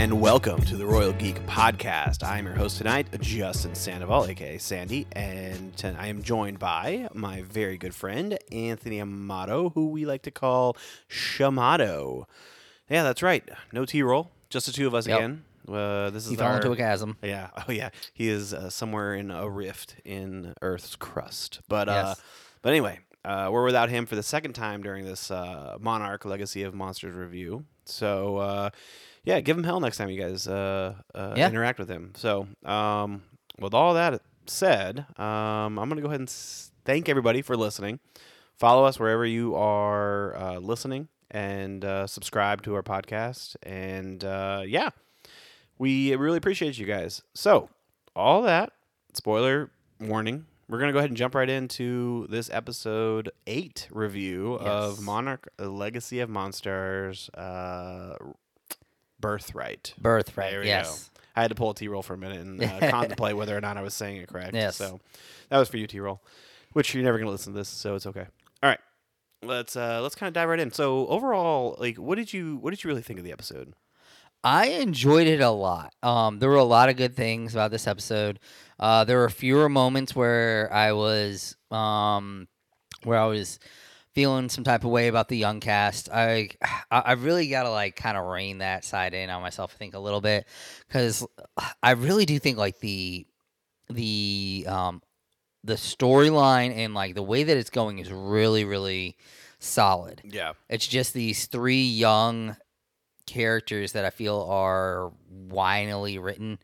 and welcome to the Royal Geek Podcast. I'm your host tonight, Justin Sandoval, aka Sandy, and I am joined by my very good friend Anthony Amato, who we like to call Shamato. Yeah, that's right. No T roll, just the two of us Yep. again. Uh, this is He fell our, into a chasm. yeah. Oh, yeah. He is uh, somewhere in a rift in Earth's crust. But uh, Yes. but anyway, uh, we're without him for the second time during this uh, Monarch Legacy of Monsters review. So uh, yeah, give him hell next time you guys uh, uh, Yeah. interact with him. So um, with all that said, um, I'm gonna go ahead and s- thank everybody for listening. Follow us wherever you are uh, listening and uh, subscribe to our podcast. And uh, yeah, we really appreciate you guys. So, all that, spoiler warning, we're going to go ahead and jump right into this episode 8 review of Monarch Legacy of Monsters uh, Birthright. Birthright. There we yes. I had to pull a T roll for a minute and uh, contemplate whether or not I was saying it correct. Yes. So, that was for you, T roll, which you're never going to listen to this, so it's okay. All right. Let's uh let's kind of dive right in. So overall, like what did you what did you really think of the episode? I enjoyed it a lot. Um, there were a lot of good things about this episode. Uh, there were fewer moments where I was um, where I was feeling some type of way about the young cast. I I really got to like kind of rein that side in on myself. I think a little bit because I really do think like the the um the storyline and like the way that it's going is really really solid. Yeah. It's just these three young characters that I feel are whinily written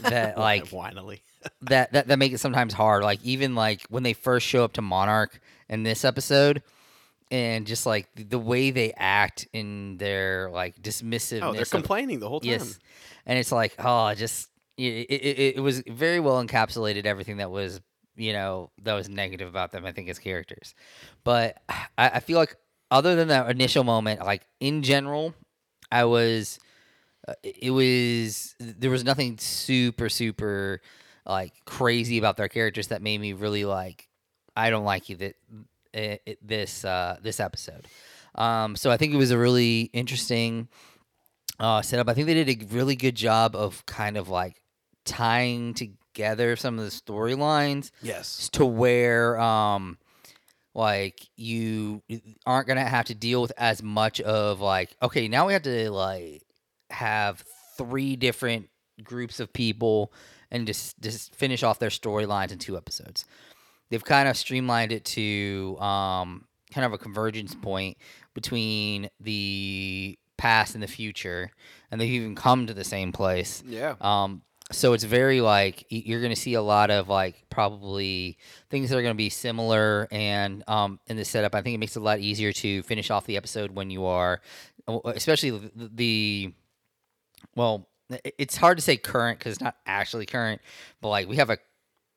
that like whinily. that, that that make it sometimes hard. Like even like when they first show up to Monarch in this episode and just like the, way they act in their like dismissiveness Oh, they're of- complaining the whole time. Yes, and it's like oh, just it, it, it, it was very well encapsulated everything that was you know that was negative about them. I think as characters, but I, I feel like other than that initial moment, like in general, I was uh, it was there was nothing super super like crazy about their characters that made me really like I don't like you that it, this uh, this episode. Um, so I think it was a really interesting uh, setup. I think they did a really good job of kind of like tying together some of the storylines Yes. to where um like you aren't gonna have to deal with as much of like okay now we have to like have three different groups of people and just just finish off their storylines in two episodes they've kind of streamlined it to um kind of a convergence point between the past and the future and they've even come to the same place Yeah. um, so it's very like you're going to see a lot of like probably things that are going to be similar, and um, in the setup, I think it makes it a lot easier to finish off the episode when you are, especially the, the well, it's hard to say current because it's not actually current, but like we have a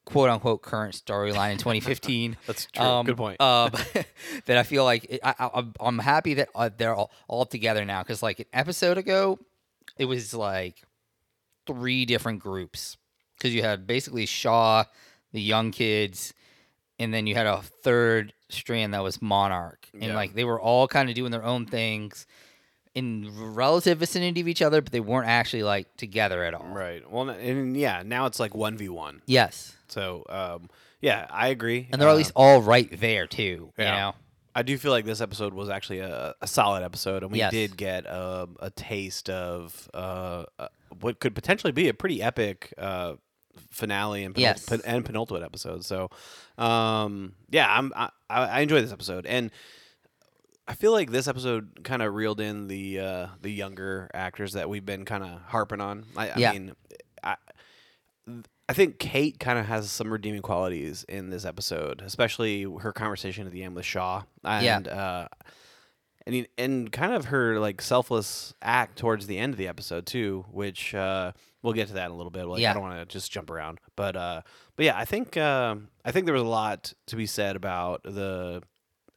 quote unquote current storyline in 2015 That's true. um, Good point. um, that I feel like it- I, I, I'm- I'm happy that uh, they're all, all together now because like an episode ago, it was like three different groups because you had basically Shaw, the young kids, and then you had a third strand that was Monarch, and Yeah. like they were all kind of doing their own things in relative vicinity of each other, but they weren't actually like together at all. right. Well, and yeah, now it's like 1v1. Yes, So, um, yeah, I agree. and they're at least all right there too. yeah. You know. I do feel like this episode was actually a, a solid episode, and we Yes. did get um, a taste of uh, uh, what could potentially be a pretty epic uh, finale and, penult- Yes. pen- and penultimate episode. So, um, yeah, I'm I I enjoy this episode, and I feel like this episode kind of reeled in the uh, the younger actors that we've been kind of harping on. I, I Yeah. mean, I I think Kate kind of has some redeeming qualities in this episode, especially her conversation at the end with Shaw, and Yeah. uh, and kind of her like selfless act towards the end of the episode too, which uh, we'll get to that in a little bit. Like I don't want to just jump around, but uh, but yeah, I think um I think there was a lot to be said about the.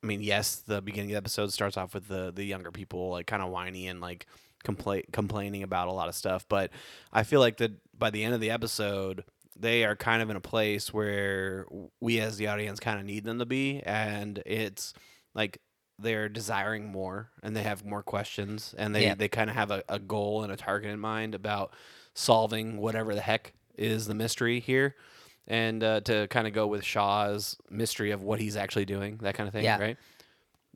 I mean, yes, the beginning of the episode starts off with the the younger people like kind of whiny and like complain complaining about a lot of stuff, but I feel like that by the end of the episode, they are kind of in a place where we as the audience kind of need them to be, and it's like they're desiring more and they have more questions and they, Yeah. they kind of have a, a goal and a target in mind about solving whatever the heck is the mystery here. And uh, to kind of go with Shaw's mystery of what he's actually doing, that kind of thing, Yeah. right?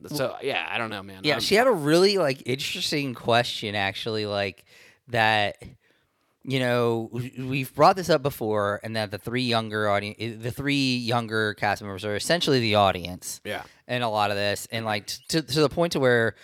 So yeah, I don't know, man. Yeah, I'm- she had a really like interesting question actually, like that. You know, w- we've brought this up before, and that the three younger audience, the three younger cast members are essentially the audience yeah, in a lot of this, and like t- to to the point to where,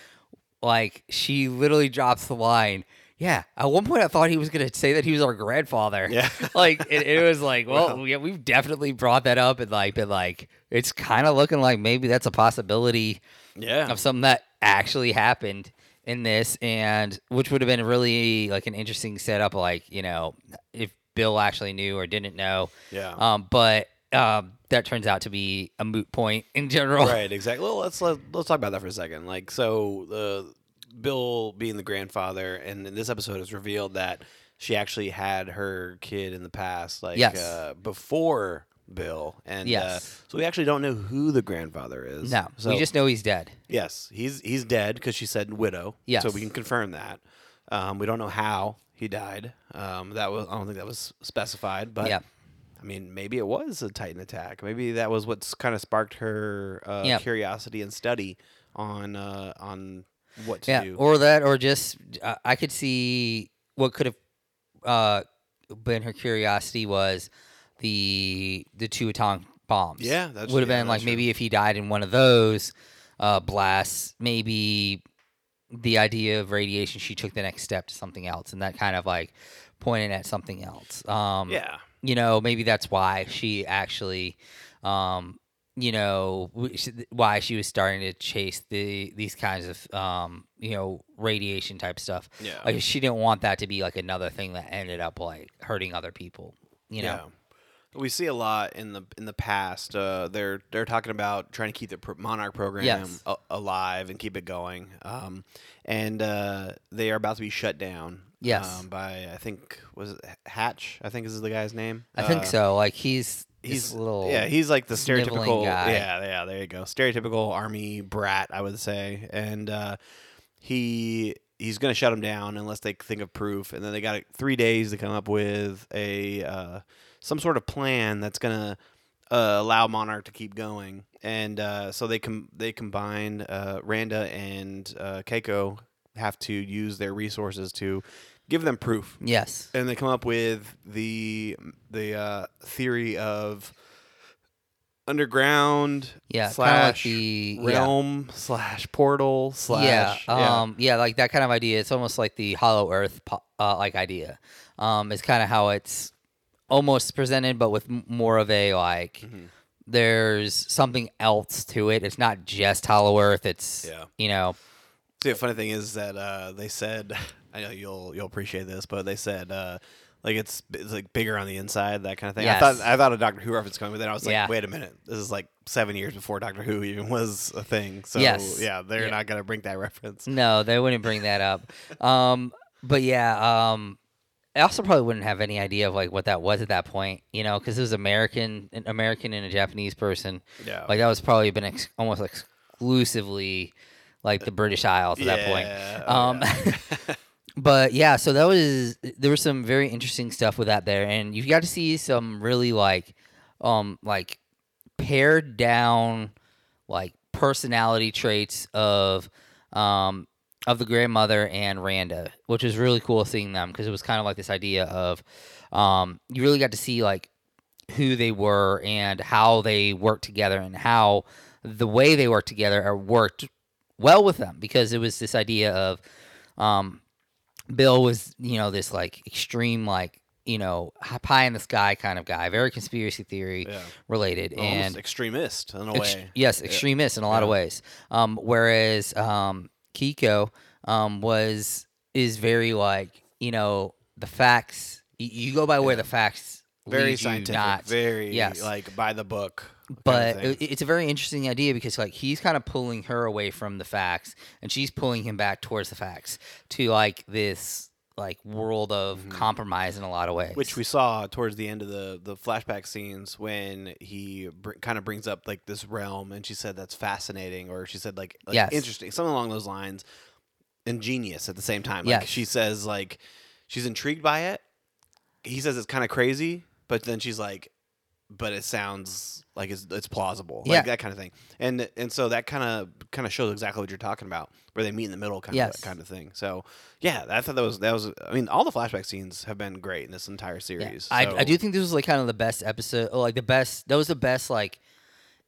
like, she literally drops the line. Yeah, at one point I thought he was gonna say that he was our grandfather. Yeah. like it, it was like, well, yeah, we've definitely brought that up and like been like, it's kind of looking like maybe that's a possibility yeah, of something that actually happened in this and which would have been really like an interesting setup like you know if bill actually knew or didn't know yeah. um but um that turns out to be a moot point in general Right, exactly. Well, let's let, let's talk about that for a second. Like, so the Bill being the grandfather, and in this episode is revealed that she actually had her kid in the past, like Yes. uh, before Bill, and uh, Yes. so we actually don't know who the grandfather is. no so we just know he's dead yes, he's he's dead because she said widow. Yes. so we can confirm that. Um, we don't know how he died. Um, that was I don't think that was specified, but yeah I mean, maybe it was a Titan attack. Maybe that was what's kind of sparked her uh, Yeah. curiosity and study on uh, on what to yeah do. or that or just uh, i could see what could have uh been her curiosity was the the two atomic bombs. Yeah, that's- would have yeah, been like that's maybe if he died in one of those uh blasts maybe the idea of radiation she took the next step to something else and that kind of like pointed at something else. Um yeah, you know maybe that's why she actually um you know why she was starting to chase the these kinds of um you know radiation type stuff yeah, like she didn't want that to be like another thing that ended up like hurting other people you know yeah. We see a lot in the in the past. Uh, they're they're talking about trying to keep the Monarch program Yes. a- alive and keep it going. Um, and uh, they are about to be shut down. Yes. Um, by I think was it Hatch? I think is the guy's name. i think Uh, so like he's he's little yeah he's like the stereotypical guy. yeah yeah there you go stereotypical army brat i would say. And uh he he's gonna shut him down unless they think of proof. And then they got three days to come up with a uh some sort of plan that's gonna uh, allow monarch to keep going. And uh so they com- they combine uh randa and uh keiko have to use their resources to give them proof yes and they come up with the the uh, theory of underground yeah slash like the yeah. realm slash portal slash yeah, um, yeah, like that kind of idea. It's almost like the Hollow Earth, po- uh, like idea. Um, it's kind of how it's almost presented, but with m- more of a like. Mhm. There's something else to it. It's not just Hollow Earth. It's Yeah. you know, See, the funny thing is that uh, they said, I know you'll you'll appreciate this, but they said uh, like it's it's like bigger on the inside, that kind of thing. I thought I thought a Doctor Who reference coming, but then I was like, Yeah. wait a minute, this is like seven years before Doctor Who even was a thing. So Yes. yeah, they're Yeah. not gonna bring that reference. no, they wouldn't bring that up. Um, but yeah, um, I also probably wouldn't have any idea of like what that was at that point, you know, because it was American, an American and a Japanese person. Yeah, Like that was probably been ex- almost exclusively like the British Isles at that point. Yeah, oh, Um, yeah. but yeah, so that was there was some very interesting stuff with that there, and you got to see some really like, um, like pared down like personality traits of, um, of the grandmother and Randa, which was really cool seeing them because it was kind of like this idea of, um, you really got to see like who they were and how they worked together and how the way they worked together worked well with them because it was this idea of um, Bill was you know this like extreme like you know pie in the sky kind of guy, very conspiracy theory yeah. related, Almost and extremist in a ex- way. yes, extremist in a lot of ways. Um, whereas um, Keiko um, was is very like you know the facts. You go by where Yeah. the facts very lead you, scientific, not very yes. like by the book. Kind of but it- it's a very interesting idea because like he's kind of pulling her away from the facts and she's pulling him back towards the facts to like this like world of compromise in a lot of ways. Mm-hmm. Which we saw towards the end of the the flashback scenes when he br- kind of brings up like this realm, and she said that's fascinating, or she said like, like Yes. interesting, something along those lines, ingenious at the same time. Like Yes. she says like she's intrigued by it. He says it's kind of crazy, but then she's like, but it sounds like it's, it's plausible, like Yeah. that kind of thing. And and so that kind of kind of shows exactly what you're talking about, where they meet in the middle, kind Yes. of kind of thing. So yeah, I thought that was that was. I mean, all the flashback scenes have been great in this entire Yeah. series. I, so- I do think this was like kind of the best episode, or like the best. That was the best like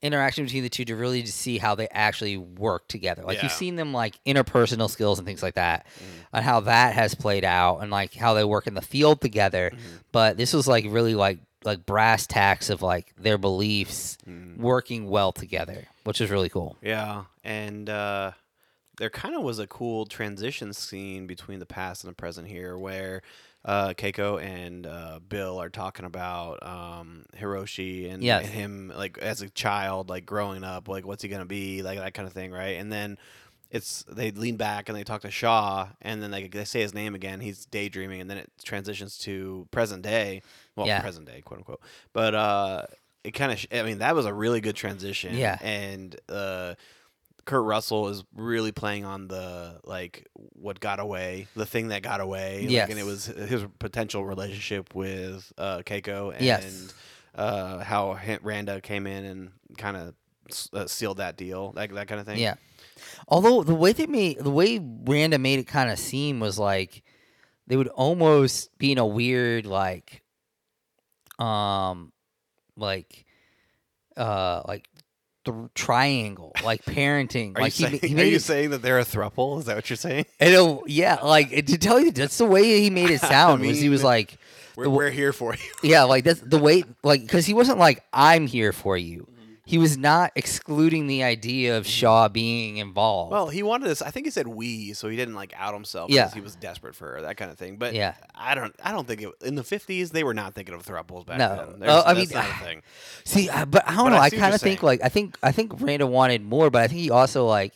interaction between the two to really just see how they actually work together. Like Yeah. you've seen them like interpersonal skills and things like that, Mm. and how that has played out, and like how they work in the field together. Mm-hmm. But this was like really like like brass tacks of like their beliefs Mm. working well together, which is really cool. Yeah, and uh, there kind of was a cool transition scene between the past and the present here, where uh, Keiko and uh, Bill are talking about um, Hiroshi and, Yes. and him like as a child, like growing up, like what's he gonna be, like that kind of thing, right? And then it's they lean back and they talk to Shaw, and then like they say his name again. He's daydreaming, and then it transitions to present day, well, Yeah. present day, quote unquote. But uh, it kind of, sh- I mean, that was a really good transition. Yeah. and uh, Kurt Russell is really playing on the like what got away, the thing that got away. like, and it was his potential relationship with uh, Keiko, and Yes. uh, how H- Randa came in and kind of uh, sealed that deal, that that kind of thing. Yeah. Although the way they made the way Randa made it kind of seem was like they would almost be in a weird like um like uh like th- triangle like parenting Are, like you, he, saying, he are you it saying that they're a thruple? Is that what you're saying? and it- yeah like to tell you that's the way he made it sound was he was like We're, The we're here for you. yeah like that's the way like because he wasn't like i'm here for you he was not excluding the idea of mm-hmm. shaw being involved Well, he wanted us. I think he said we, so he didn't like out himself Yeah. because he was desperate for her, that kind of thing. But Yeah. I don't. I don't think it, in the fifties they were not thinking of thruples back No. then. Oh, There's- I that's mean, not a thing. See, but I don't But know. I I, kind of think like I think I think Randa wanted more, but I think he also like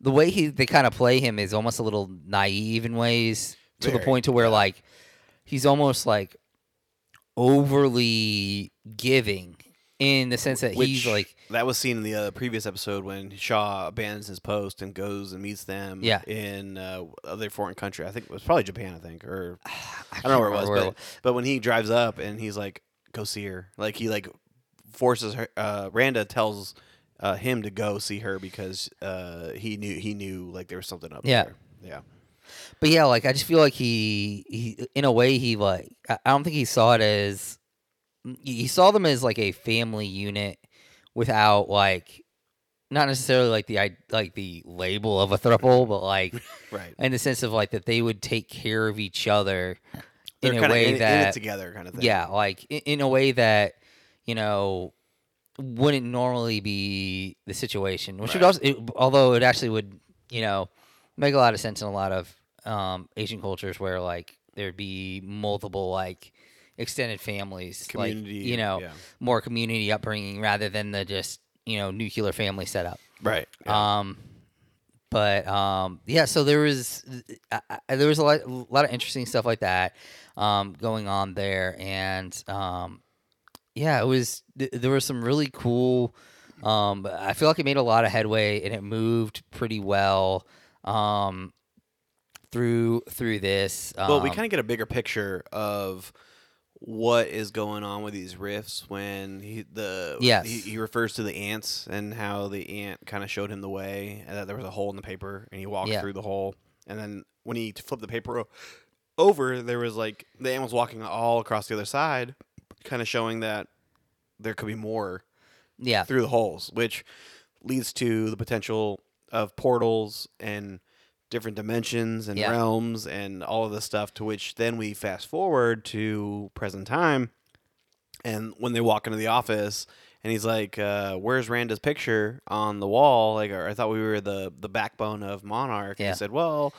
the way he they kind of play him is almost a little naive in ways to the point to where yeah. like he's almost like overly giving in the sense that Which he's like that was seen in the uh, previous episode when Shaw abandons his post and goes and meets them. Yeah. in uh, other foreign country. I think it was probably Japan. I think, or I, I don't know where it was, remember but but when he drives up and he's like, "Go see her," like he like forces her. Uh, Randa tells uh, him to go see her because uh, he knew he knew like there was something up Yeah. there. Yeah, But yeah, like I just feel like he, he in a way he like I don't think he saw it as he saw them as like a family unit without like not necessarily like the i- like the label of a throuple, but like right. in the sense of like that they would take care of each other They're in a way in, that in it together, kind of thing. yeah, like in, in a way that you know wouldn't normally be the situation. Which would also, it, although it actually would, you know, make a lot of sense in a lot of um, Asian cultures where like there'd be multiple like extended families, community. like you know, yeah. more community upbringing rather than the just you know nuclear family setup. right. yeah. Um, but um, yeah, so there was I, I, there was a lot, a lot of interesting stuff like that um, going on there, and um, yeah, it was th- there was some really cool. Um, I feel like it made a lot of headway and it moved pretty well um, through through this. Um, well, we kind of get a bigger picture of what is going on with these rifts when he the Yes. he, he refers to the ants and how the ant kind of showed him the way and that there was a hole in the paper and he walked Yeah. through the hole and then when he flipped the paper over there was like the ant was walking all across the other side kind of showing that there could be more yeah through the holes, which leads to the potential of portals and different dimensions and Yeah. realms and all of this stuff. To which then we fast forward to present time, and when they walk into the office. And he's like, uh, "Where's Randa's picture on the wall?" Like, I thought we were the the backbone of Monarch. Yeah. he said, "Well,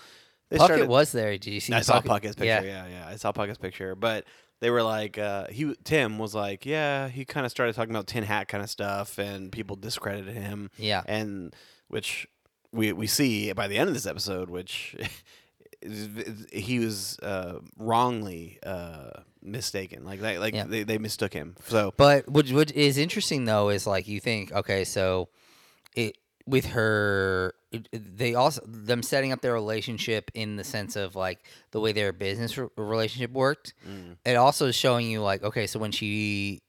they Puckett started, was there. Did you see? I saw Puckett? Puckett's picture. Yeah. Yeah. yeah, I saw Puckett's picture. But they were like, uh, he Tim was like, yeah, he kind of started talking about tin hat kind of stuff, and people discredited him, yeah, and which we we see by the end of this episode, which he was uh, wrongly uh, mistaken. Like they, like Yeah. they, they mistook him. So But what what is interesting though is like you think okay, so it with her, they also them setting up their relationship in the sense of like the way their business r- relationship worked. mm, It also is showing you like okay, so when she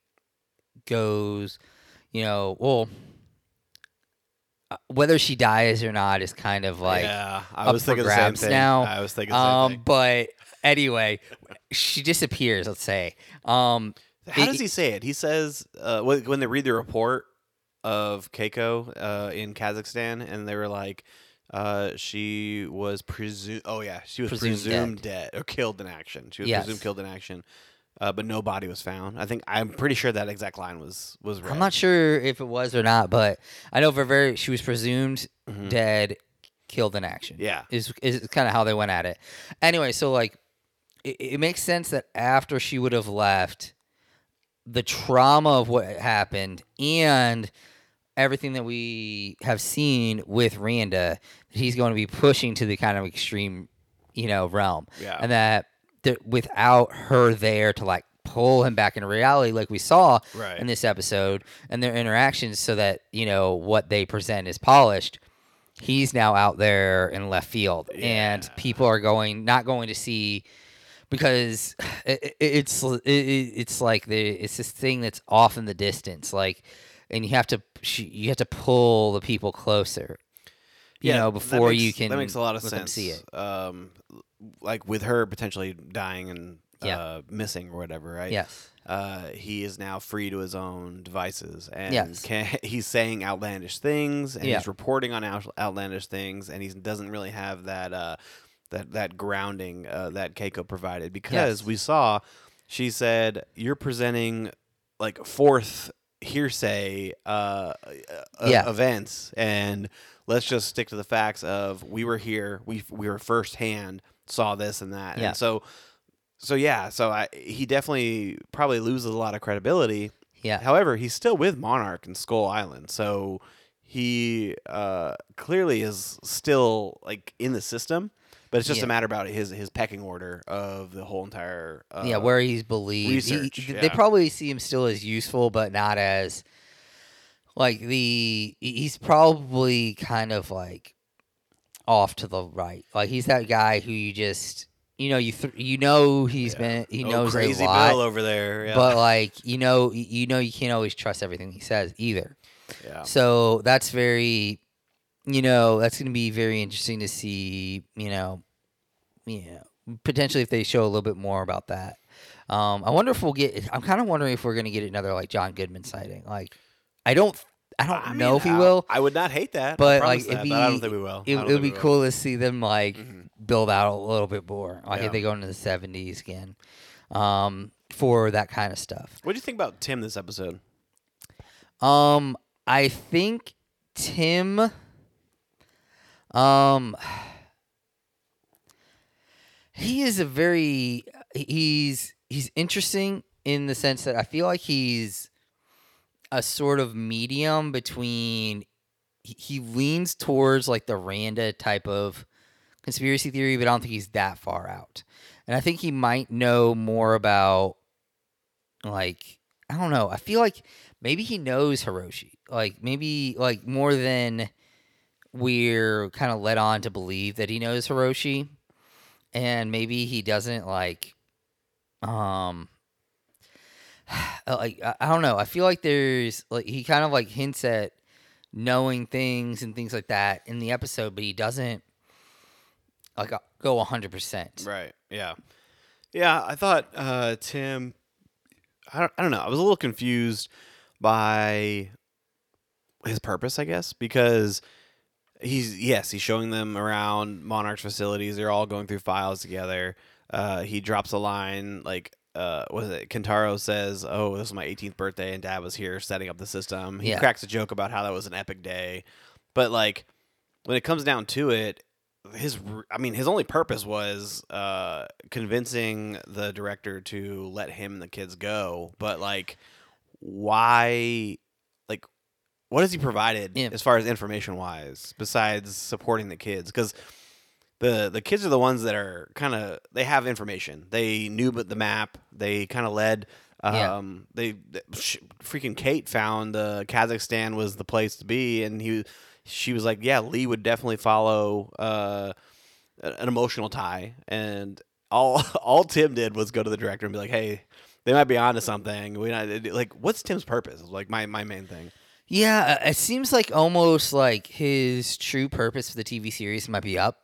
goes, you know, well. Uh, Whether she dies or not is kind of like yeah, I up was for thinking the same thing. now. I was thinking the same um thing. but anyway she disappears let's say um How it- does he say it? He says uh, when they read the report of Keiko uh, in Kazakhstan, and they were like, uh, she was presumed. Oh yeah, she was Presumed presumed, dead. or killed in action. She was Yes. presumed killed in action, uh, but no body was found. I think I'm pretty sure that exact line was was read. I'm not sure if it was or not, but I know for very she was presumed Mhm. dead, killed in action. Yeah. is is kind of how they went at it. Anyway, so like it, it makes sense that after she would have left, the trauma of what happened and everything that we have seen with Randa, he's going to be pushing to the kind of extreme, you know, realm, Yeah. and that th- without her there to like pull him back into reality, like we saw Right. in this episode, and their interactions, so that you know what they present is polished. He's now out there in left field, and people are going not going to see because it, it, it's it, it- it's like the it's this thing that's off in the distance, like, and you have to you have to pull the people closer, you know, before makes- you can That makes a lot of sense. see it. Um, like with her potentially dying and Yeah. uh, missing or whatever, right? Yes, uh, he is now free to his own devices, and Yes. can, he's saying outlandish things, and Yeah. he's reporting on out, outlandish things, and he doesn't really have that uh, that that grounding uh, that Keiko provided because Yes. we saw she said you're presenting like fourth hearsay uh, uh, Yeah. events, and let's just stick to the facts of we were here, we we were firsthand saw this and that, Yeah. and so so yeah, so I, he definitely probably loses a lot of credibility. yeah, However, he's still with Monarch and Skull Island, so he uh, clearly is still like in the system. But it's just Yeah. a matter about his his pecking order of the whole entire. Uh, yeah, where he's believed. He- research, he- yeah. They probably see him still as useful, but not as like the. He's probably kind of like off to the right. Like he's that guy who you just you know you th- you know he's Yeah. been he oh, knows crazy a lot, Bill over there. Yeah. but like you know you know you can't always trust everything he says either. yeah. So that's very, you know, that's going to be very interesting to see, you know, you know, potentially if they show a little bit more about that. Um, I wonder if we'll get. I'm kind of wondering if we're going to get another like John Goodman sighting. Like, I don't, I don't I know mean, if he I- will, I would not hate that. But like that, be, but I don't think we will. It, would be we will. cool to see them like Mhm. build out a little bit more. Like Yeah. if they go into the 70s again, um, for that kind of stuff. What do you think about Tim this episode? Um, I think Tim. Um, he is a very he's he's interesting in the sense that I feel like he's a sort of medium between he, he leans towards like the Randa type of conspiracy theory, but I don't think he's that far out. And I think he might know more about like I don't know. I feel like maybe he knows Hiroshi. Like maybe like more than we're kind of led on to believe that he knows Hiroshi. And maybe he doesn't like um like I, don't know. I feel like there's like he kind of like hints at knowing things and things like that in the episode, but he doesn't like go 100%. Right. Yeah. Yeah. I thought uh, Tim. I don't. I don't know. I was a little confused by his purpose. I guess because he's yes, he's showing them around Monarch's facilities. They're all going through files together. Uh, he drops a line like. Uh, was it Kentaro says, "Oh, this is my 18th birthday, and Dad was here setting up the system." He Yeah. cracks a joke about how that was an epic day, but like when it comes down to it, his r- I mean his only purpose was uh convincing the director to let him and the kids go but like why like what has he provided Yeah. as far as information wise besides supporting the kids cuz the the kids are the ones that are kind of they have information. They knew but the map. They kind of led. Yeah. Um, they, sh- freaking Kate found uh, Kazakhstan was the place to be, and he she was like, yeah, Lee would definitely follow uh, an emotional tie, and all all Tim did was go to the director and be like, hey, they might be onto something. We not like what's Tim's purpose? Like my my main thing. Yeah, uh, it seems like almost like his true purpose for the TV series might be up.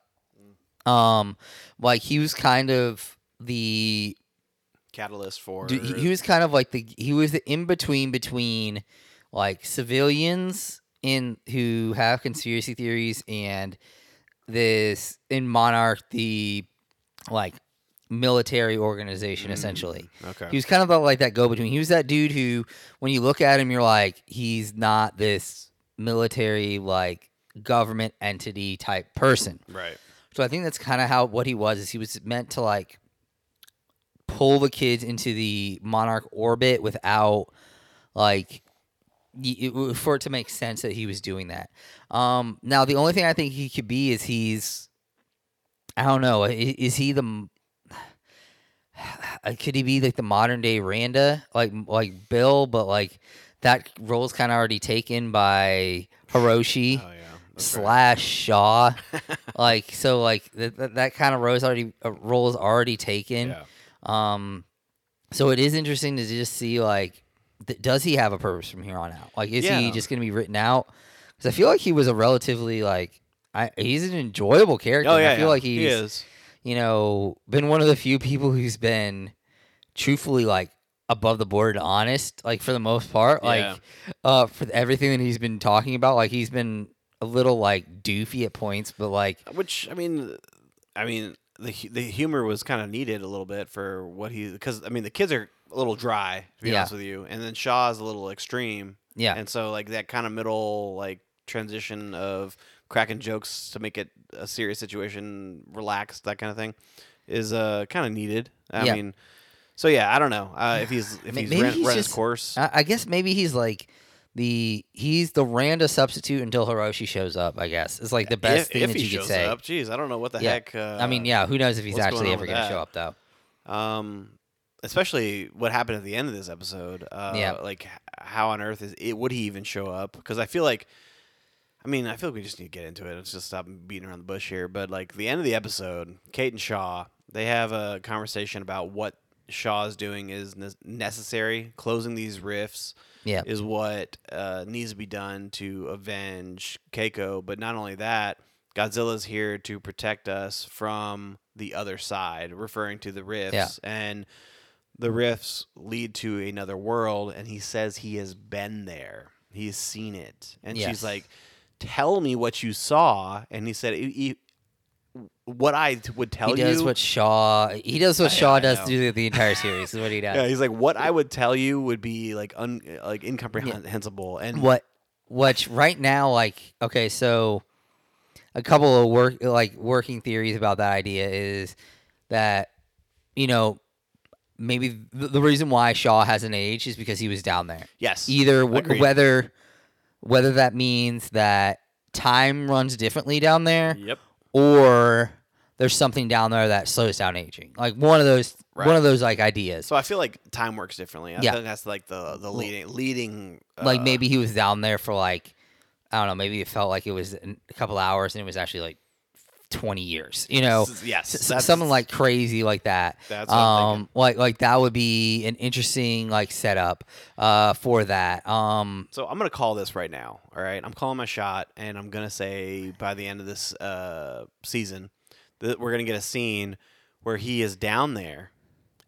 Um, like he was kind of the Catalyst for he, he was kind of like the he was the in between between like civilians in who have conspiracy theories and this in Monarch the like military organization essentially. okay. He was kind of like that go between. He was that dude who when you look at him you're like he's not this military like government entity type person. right. So I think that's kind of how what he was is he was meant to like pull the kids into the monarch orbit without like it- for it to make sense that he was doing that. Um, now the only thing I think he could be is he's I don't know i- is he the could he be like the modern day Randa like like Bill but like that role's kind of already taken by Hiroshi Oh yeah. Slash Shaw. like so, like that that, that kind of role's already uh, role is already taken. Yeah. Um, so it is interesting to just see like, th- does he have a purpose from here on out? Like, is he just going to be written out? Because I feel like he was a relatively like, I he's an enjoyable character. Oh and yeah. I feel yeah. like he he's is. you know been one of the few people who's been truthfully like above the board honest like for the most part like Yeah. uh for everything that he's been talking about like he's been a little like doofy at points but like Which I mean, I mean the the humor was kind of needed a little bit for what he because I mean the kids are a little dry to be Yeah. honest with you, and then Shaw's a little extreme, yeah and so like that kind of middle like transition of cracking jokes to make it a serious situation relaxed that kind of thing is uh kind of needed. I Yeah. mean, so yeah, I don't know uh, if he's if he's maybe run, he's run his course. I guess maybe he's like the he's the Randa substitute until Hiroshi shows up. I guess it's like the best if, thing if that you could say. up, geez, I don't know what the Yeah. heck. Uh, I mean, yeah, who knows if he's what's going actually ever going to show up though. Um, especially what happened at the end of this episode. Uh, Yeah. Like, how on earth is it? Would he even show up? Because I feel like, I mean, I feel like we just need to get into it. Let's just stop beating around the bush here. But like the end of the episode, Kate and Shaw they have a conversation about what Shaw's doing is ne- necessary. Closing these rifts Yeah, is what uh, needs to be done to avenge Keiko. But not only that, Godzilla's here to protect us from the other side, referring to the rifts. Yeah. And the rifts lead to another world, and he says he has been there. He's seen it. And Yes. she's like, Tell me what you saw. And he said, "E- e- What I would tell you. he does you. what Shaw he does what I- Shaw I does through the entire series. Is what he does. yeah, he's like, What I would tell you would be like un, like incomprehensible. And what which right now like okay so a couple of work like working theories about that idea is that you know maybe the, the reason why Shaw hasn't aged is because he was down there yes. either w- whether whether that means that time runs differently down there Yep. Or there's something down there that slows down aging like one of those Right. one of those like ideas So I feel like time works differently. I Yeah. think that's like the the leading leading. like uh, maybe he was down there for like I don't know, maybe it felt like it was a couple hours and it was actually like 20 years, you know. yes, S- something like crazy like that. That's um like like that would be an interesting like setup uh for that. Um So I'm gonna call this right now. All right, I'm calling my shot, and I'm gonna say by the end of this uh, season that we're gonna get a scene where he is down there,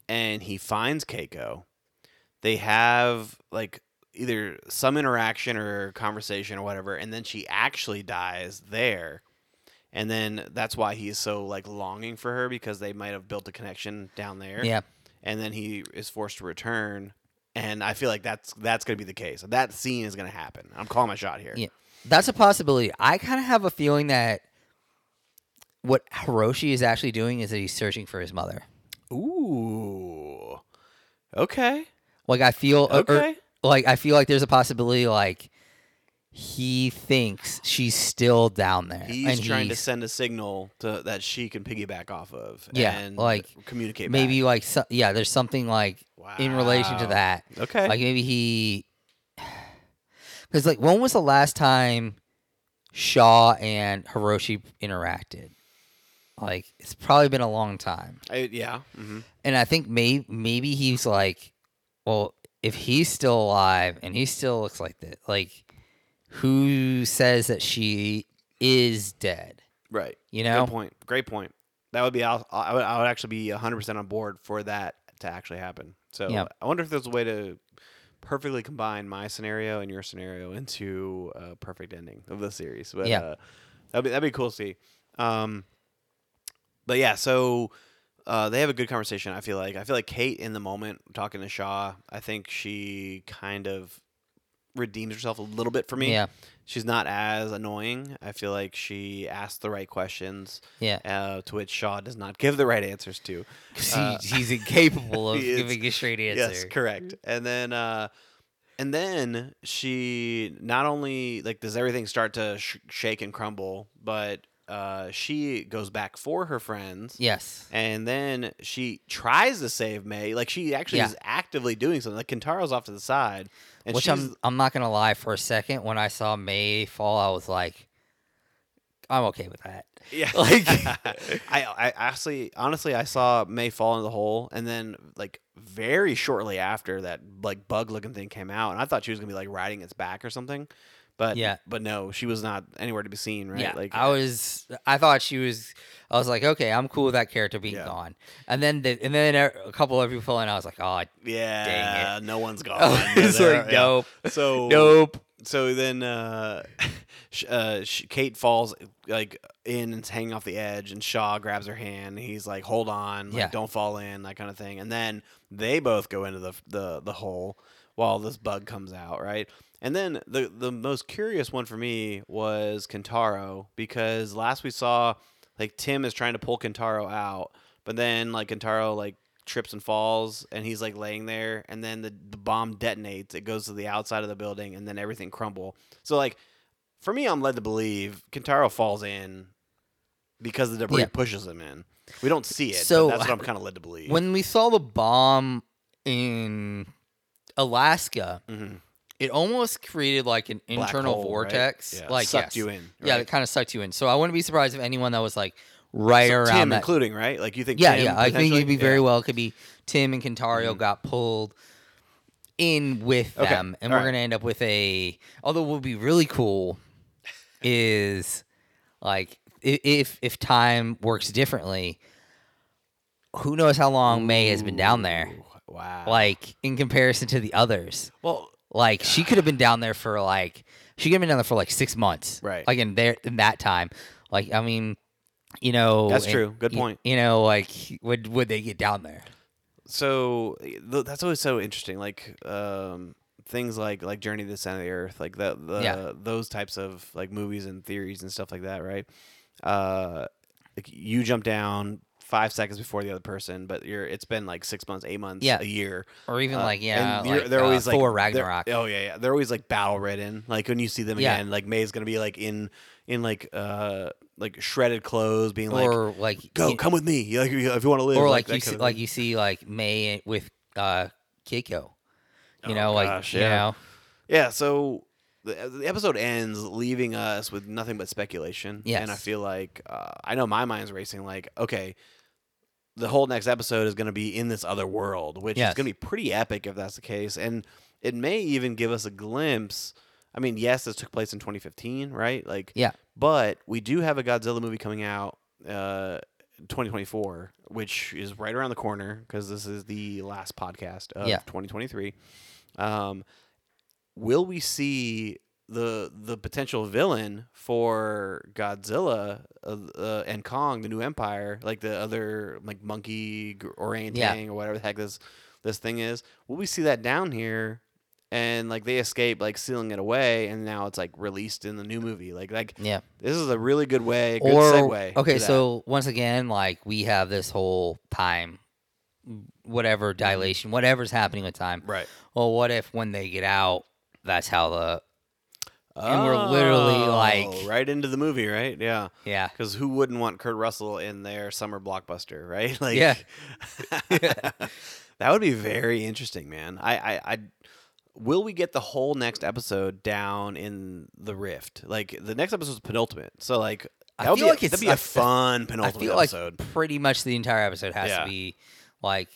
and he finds Keiko. They have like either some interaction or conversation or whatever, and then she actually dies there. And then that's why he's so like longing for her because they might have built a connection down there. yeah. and then he is forced to return. And I feel like that's that's gonna be the case. That scene is gonna happen. I'm calling my shot here. Yeah. That's a possibility. I kind of have a feeling that what Hiroshi is actually doing is that he's searching for his mother. Ooh. Okay. Like I feel or- or- Okay. like I feel like there's a possibility like he thinks she's still down there. He's and trying to send a signal to that she can piggyback off of. Yeah, and like, communicate. maybe back. like so, yeah, there's something like in relation to that. Okay. Like maybe he, because like when was the last time Shaw and Hiroshi interacted? Like it's probably been a long time, I, yeah. hmm and I think maybe maybe he's like, well, if he's still alive and he still looks like that, like who says that she is dead? Right. You know? Good point. Great point. That would be. I would, I would actually be 100 percent on board for that to actually happen. So Yeah. I wonder if there's a way to perfectly combine my scenario and your scenario into a perfect ending of the series. But Yeah. uh, that'd be that'd be cool to see. Um, but yeah, so uh, they have a good conversation. I feel like I feel like Kate in the moment talking to Shaw. I think she kind of redeems herself a little bit for me. Yeah, She's not as annoying. I feel like she asked the right questions, yeah. uh, to which Shaw does not give the right answers to. Uh, he, he's incapable of he is- giving a straight answer. Yes, correct. And then, uh, and then she not only like does everything start to sh- shake and crumble, but uh, she goes back for her friends. Yes. And then she tries to save May. Like she actually Yeah. is actively doing something. Like Kentaro's off to the side, and Which I'm I'm not gonna lie. For a second, when I saw May fall, I was like, I'm okay with that. Yeah, Like- I, I actually, honestly, I saw May fall into the hole, and then like very shortly after that, like bug-looking thing came out, and I thought she was gonna be like riding its back or something, but Yeah. but no, she was not anywhere to be seen. Right? Yeah, like I was. I thought she was. I was like, okay, I'm cool with that character being Yeah. gone. And then the, and then a couple of people, and I was like, oh, yeah, no one's gone. it's like yeah. nope, So nope. so then uh, uh, sh- Kate falls like in and hanging off the edge, and Shaw grabs her hand. And he's like, "Hold on, like, Yeah. don't fall in," that kind of thing. And then they both go into the the the hole while this bug comes out, right? And then the the most curious one for me was Kentaro because last we saw like Tim is trying to pull Kentaro out, but then like Kentaro like trips and falls and he's like laying there and then the, the bomb detonates it goes to the outside of the building and then everything crumble so like for me i'm led to believe kentaro falls in because the debris Yeah. pushes him in we don't see it So, so that's what i'm kind of led to believe When we saw the bomb in Alaska, Mhm. it almost created like an Black internal hole, right? vortex. Yeah, Like sucked yes. you in Yeah, it kind of sucked you in. So I wouldn't be surprised if anyone that was like right So around tim that. including right like you think yeah, Tim yeah. I think it'd be very Yeah. well. It could be Tim and Kentaro Mhm. got pulled in with Okay, them, and all we're right. gonna end up with a. Although what would be really cool is like if if time works differently. Who knows how long May has been down there? Wow Like in comparison to the others, well like she could have been down there for like she could have been down there for like six months, Right. Like in there in that time, like I mean, you know, That's and- true. Good y- point. You know, like would would they get down there? so that's always so interesting like um things like like journey to the center of the earth like the, the Yeah. those types of like movies and theories and stuff like that right uh like you jump down five seconds before the other person but you're it's been like six months eight months Yeah. a year Or even Uh, like yeah, and like, they're uh, always like Thor Ragnarok. oh yeah, yeah. They're always like battle ridden. Like when you see them Yeah. again, like May's gonna be like in in like uh like shredded clothes, being like, or like "Go, you- come with me, like if you want to live." or like, that you see, like you see like May with uh Keiko. You Oh, know, like gosh, you yeah. know, Yeah, so the, the episode ends leaving us with nothing but speculation. And I feel like uh, I know my mind's racing. Like, okay, the whole next episode is going to be in this other world, which Yes. is going to be pretty epic if that's the case. And it may even give us a glimpse. I mean, yes, this took place in 2015, right? Like, Yeah. But we do have a Godzilla movie coming out. Uh, 2024, which is right around the corner because this is the last podcast of Yeah. 2023. Um, will we see the the potential villain for Godzilla uh, uh, and Kong, the new empire, like the other like monkey orangutan Yeah. or whatever the heck this this thing is? Will we see that down here? And like they escape, like sealing it away, and now it's like released in the new movie. Like, like yeah. this is a really good way, good or segue. okay, so once again, like we have this whole time, whatever dilation, whatever's happening with time. right, Well, what if when they get out, that's how the And we're literally, Oh, like- right into the movie, right? Yeah. Yeah. Because who wouldn't want Kurt Russell in their summer blockbuster, right? Like, Yeah. that would be very interesting, man. I, I, I, will we get the whole next episode down in the Rift? Like the next episode is penultimate, so like I that would feel be like a, it's- that'd be I- a fun I penultimate feel like episode. pretty much the entire episode has Yeah. to be like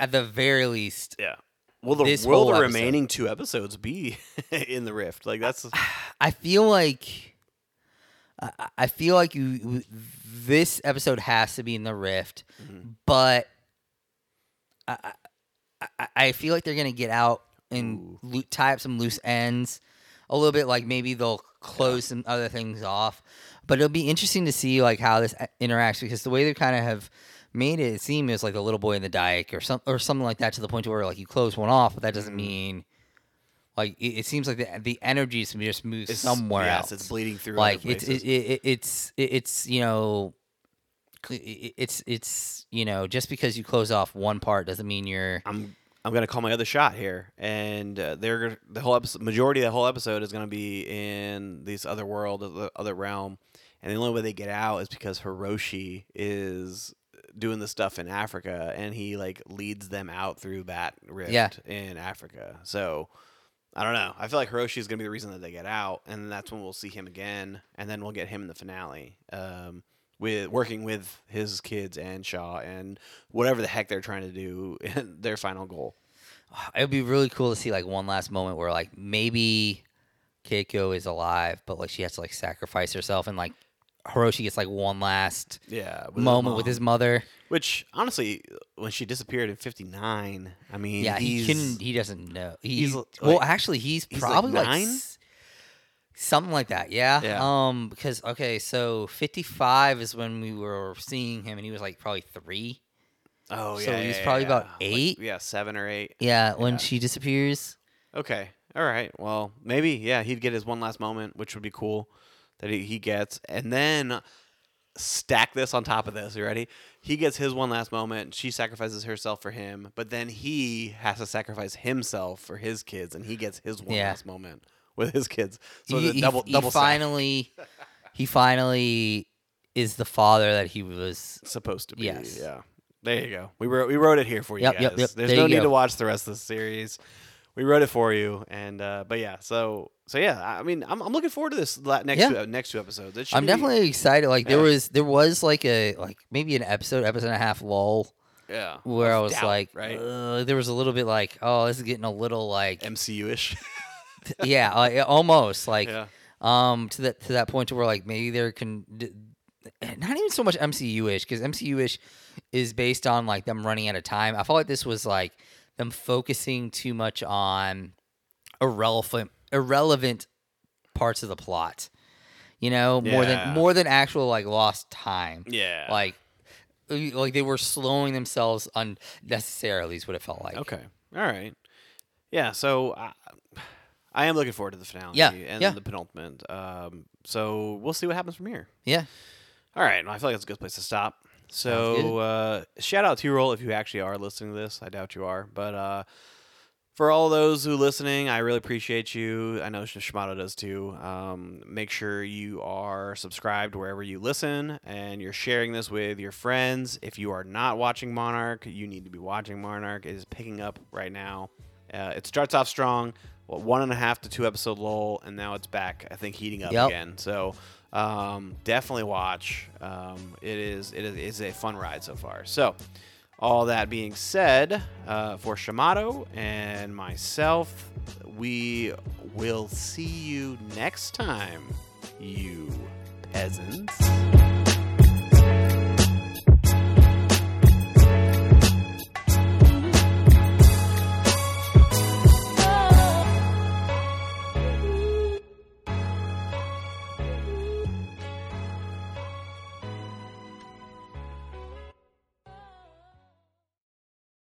at the very least. yeah. Will the this will the episode- remaining two episodes be in the Rift? Like that's I feel like I, I feel like you this episode has to be in the rift, Mhm. but I, I I- feel like they're gonna get out and loo- tie up some loose ends a little bit. Like maybe they'll close some other things off, but it'll be interesting to see like how this interacts because the way they kind of have made it seem as like the little boy in the dike or some or something like that to the point to where like you close one off, but that doesn't Mhm. mean like it, it seems like the the energy is just moves it's, somewhere yes, else. It's bleeding through. like it's it, it, it's it, it's you know it's it's you know just because you close off one part doesn't mean you're I'm I'm gonna call my other shot here, and uh, they're the whole episode, majority of the whole episode is gonna be in this other world, the other realm, and the only way they get out is because Hiroshi is doing the stuff in Africa, and he like leads them out through that rift Yeah. in Africa. So I don't know. I feel like Hiroshi is gonna be the reason that they get out, and that's when we'll see him again, and then we'll get him in the finale. Um, with working with his kids and Shaw and whatever the heck they're trying to do in their final goal. it would be really cool to see like one last moment where like maybe Keiko is alive but like she has to like sacrifice herself and like Hiroshi gets like one last Yeah, with moment with his mother. Which honestly, when she disappeared in '59, I mean, Yeah, he he's, couldn't. He doesn't know. He's, he's, well, actually, he's he's, probably like, nine? s- something like that. Yeah. Yeah. Um. Because okay, so fifty-five is when we were seeing him, and he was like probably three. Oh yeah. so yeah, he was yeah, probably about Like, eight? yeah, seven or eight. Yeah. When she disappears. Okay, all right. Well, maybe yeah, he'd get his one last moment, which would be cool that he, he gets, and then stack this on top of this. You ready? He gets his one last moment. She sacrifices herself for him, but then he has to sacrifice himself for his kids, and he gets his one Yeah. last moment with his kids. So he, double he double finally, he finally is the father that he was. supposed to be. Yes. Yeah. There you go. We wrote we wrote it here for you Yep, guys. yep, yep. There's There no need go. to watch the rest of the series. We wrote it for you, and uh, but yeah. So so yeah. I mean, I'm, I'm looking forward to this la- next Yeah. two, uh, next two episodes. It should I'm be- definitely excited. Like there Yeah. was, there was like a like maybe an episode, episode and a half lull yeah where I was doubt, like, right uh, there was a little bit like, oh, this is getting a little like, MCU ish. yeah, like, almost like, yeah. um, to that to that point to where like maybe there can, d- not even so much MCU ish because MCU ish is based on like them running out of time. I felt like this was like them focusing too much on irrelevant irrelevant parts of the plot. You know, more Yeah. than more than actual like lost time. Yeah. Like like they were slowing themselves unnecessarily is what it felt like. okay. All right. Yeah. So I, I am looking forward to the finale. Yeah, And yeah. the penultimate. Um. So we'll see what happens from here. Yeah. All right, well, I feel like that's a good place to stop. So, uh, shout out to you, roll if you actually are listening to this. I doubt you are, but uh, for all those who listening, I really appreciate you. I know Shimano does too. Um, make sure you are subscribed wherever you listen, and you're sharing this with your friends. If you are not watching Monarch, you need to be watching Monarch. It is picking up right now. Uh, it starts off strong, what, one and a half to two episode lull, and now it's back. I think heating up Yep. again. So um, definitely watch. Um, it is it is a fun ride so far. So all that being said, uh, for Shamato and myself, we will see you next time, you peasants.